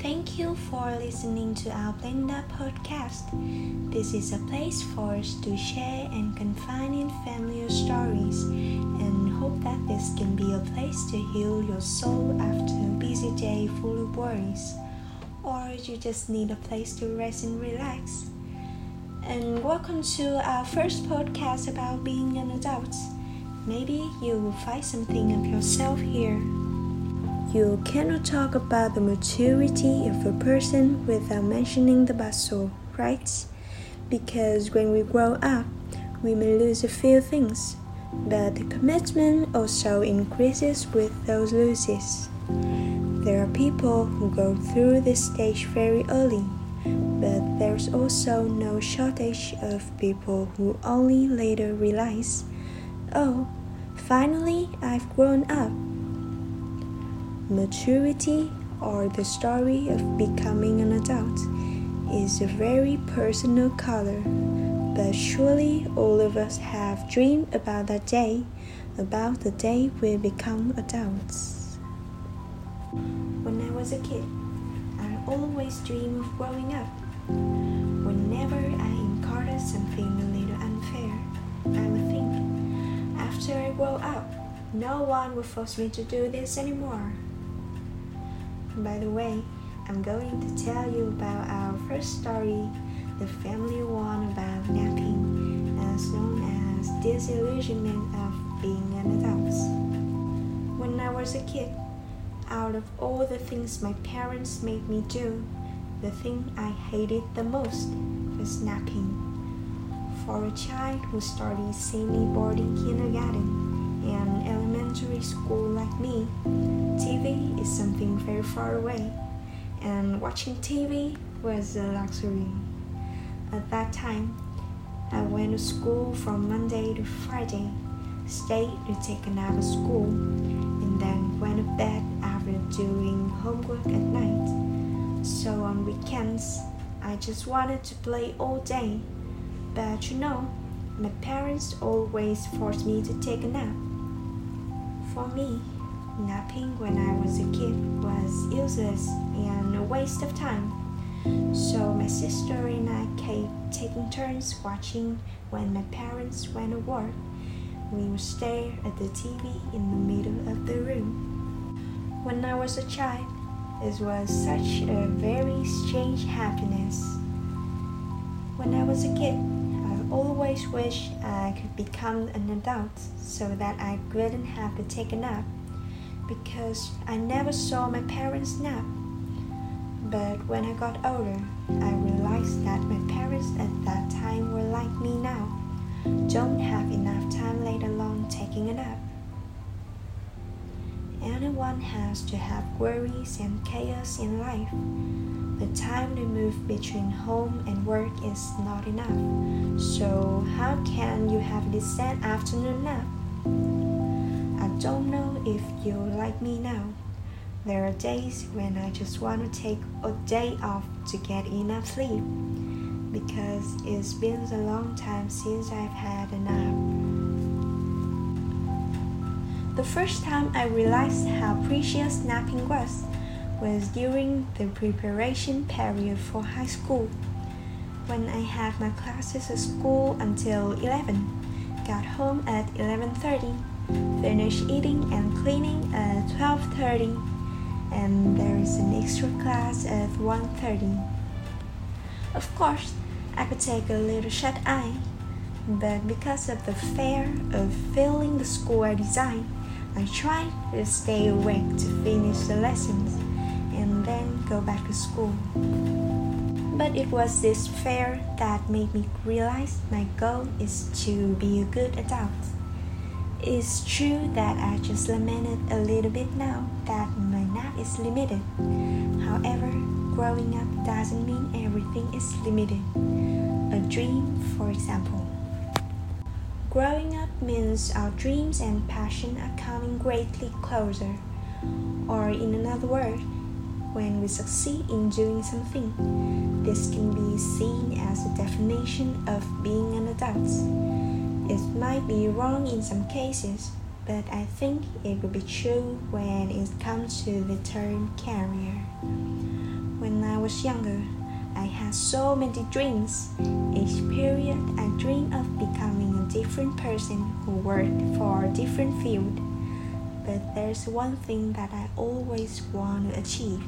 Thank you for listening to our Blenda podcast. This is a place for us to share and confide in familiar stories and hope that this can be a place to heal your soul after a busy day full of worries. Or you just need a place to rest and relax. And welcome to our first podcast about being an adult. Maybe you will find something of yourself here. You cannot talk about the maturity of a person without mentioning the bustle, right? Because when we grow up, we may lose a few things, but the commitment also increases with those losses. There are people who go through this stage very early, but there's also no shortage of people who only later realize, oh, finally I've grown up Maturity, or the story of becoming an adult, is a very personal color, but surely all of us have dreamed about that day, about the day we become adults. When I was a kid, I always dreamed of growing up. Whenever I encountered something a little unfair, I would think, after I grow up, no one will force me to do this anymore. By the way, I'm going to tell you about our first story, the family one about napping, as known as disillusionment of being an adult. When I was a kid, out of all the things my parents made me do, the thing I hated the most was napping. For a child who started semi boarding kindergarten, and elementary school like me, TV is something very far away, and watching TV was a luxury. At that time, I went to school from Monday to Friday, stayed to take a nap at school, and then went to bed after doing homework at night. So on weekends, I just wanted to play all day. But you know, my parents always forced me to take a nap. For me, napping when I was a kid was useless and a waste of time. So my sister and I kept taking turns watching when my parents went to work. We would stare at the TV in the middle of the room. When I was a child, it was such a very strange happiness. When I was a kid, always wished I could become an adult so that I wouldn't have to take a nap because I never saw my parents nap. But when I got older, I realized that my parents at that time were like me now, don't have enough time let alone taking a nap. Anyone has to have worries and chaos in life. The time to move between home and work is not enough. So, how can you have this sad afternoon nap? I don't know if you're like me now. There are days when I just want to take a day off to get enough sleep because it's been a long time since I've had a nap. The first time I realized how precious napping was was during the preparation period for high school. When I had my classes at school until 11, got home at 11:30, finished eating and cleaning at 12:30, and there is an extra class at 1:30. Of course, I could take a little shut eye, but because of the fear of failing the school I designed, I tried to stay awake to finish the lessons then go back to school. But it was this fear that made me realize my goal is to be a good adult. It's true that I just lamented a little bit now that my nap is limited. However, growing up doesn't mean everything is limited. A dream, for example. Growing up means our dreams and passion are coming greatly closer. Or, in another word, we succeed in doing something. This can be seen as a definition of being an adult. It might be wrong in some cases, but I think it will be true when it comes to the term career. when I was younger, I had so many dreams. Each period, I dreamed of becoming a different person who worked for a different field. But there's one thing that I always want to achieve.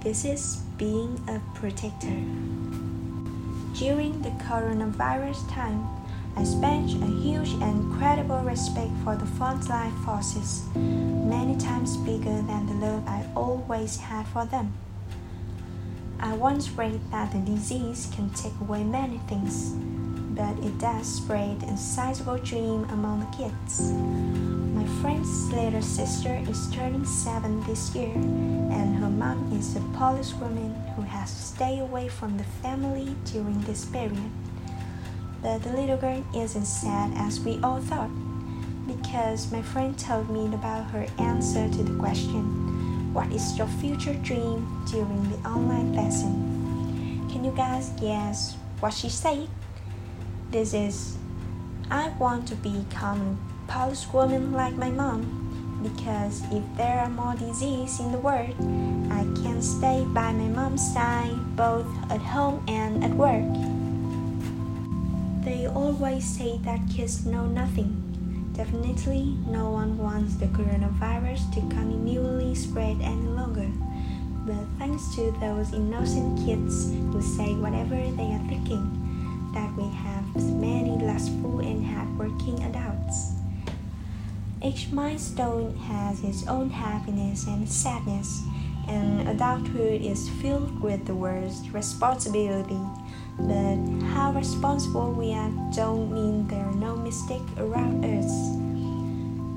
This is being a protector. During the coronavirus time, I spent a huge and incredible respect for the frontline forces, many times bigger than the love I always had for them. I once read that the disease can take away many things, but it does spread a sizable dream among the kids. Friend's little sister is turning seven this year, and her mom is a Polish woman who has to stay away from the family during this period. But the little girl isn't sad as we all thought, because my friend told me about her answer to the question, What is your future dream during the online lesson? Can you guys guess what she said? This is, I want to become a policewoman like my mom, because if there are more disease in the world, I can stay by my mom's side both at home and at work. They always say that kids know nothing. Definitely, no one wants the coronavirus to continually spread any longer. But thanks to those innocent kids who say whatever they are thinking, that we have many lustful and hardworking adults. Each milestone has its own happiness and sadness, and adulthood is filled with the words responsibility but how responsible we are don't mean there are no mistakes around us.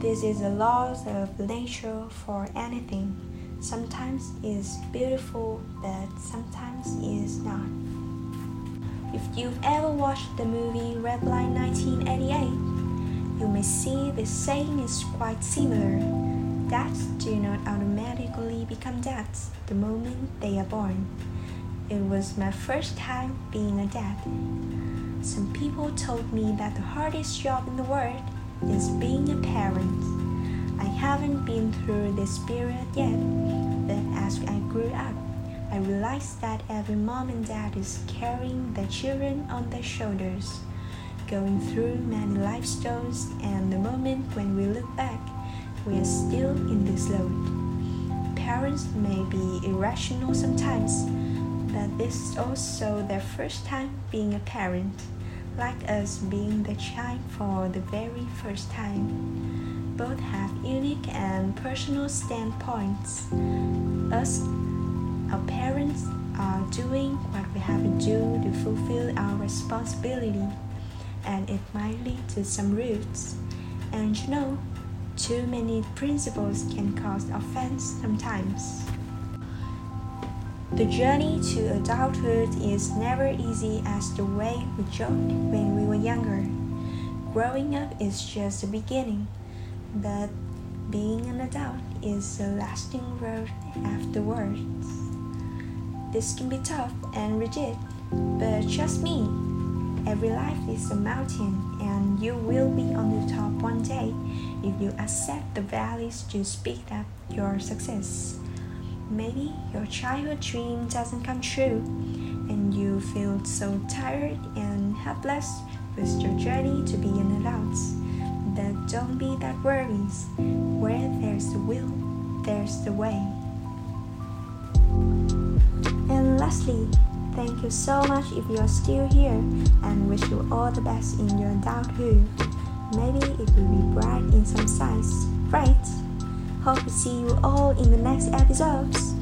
This is a law of nature for anything. Sometimes it's beautiful, but sometimes it's not. If you've ever watched the movie Reply 1988, you may see the saying is quite similar. Dads do not automatically become dads the moment they are born. It was my first time being a dad. Some people told me that the hardest job in the world is being a parent. I haven't been through this period yet, but as I grew up, I realized that every mom and dad is carrying their children on their shoulders, going through many life stones, and the moment when we look back, we are still in this load. Parents may be irrational sometimes but this is also their first time being a parent, like us being the child for the very first time. Both have unique and personal standpoints. Us, our parents, are doing what we have to do to fulfill our responsibility, and it might lead to some roots. And you know, too many principles can cause offense sometimes. The journey to adulthood is never easy as the way we joked when we were younger. Growing up is just the beginning, but being an adult is a lasting road afterwards. This can be tough and rigid, but trust me, every life is a mountain, and you will be on the top one day if you accept the valleys to speed up your success. Maybe your childhood dream doesn't come true, and you feel so tired and helpless with your journey to be an adult. But don't be that worries. Where there's the will, there's the way. And lastly, thank you so much if you're still here and wish you all the best in your adulthood. Maybe it will be bright in some sides, right? Hope to see you all in the next episodes.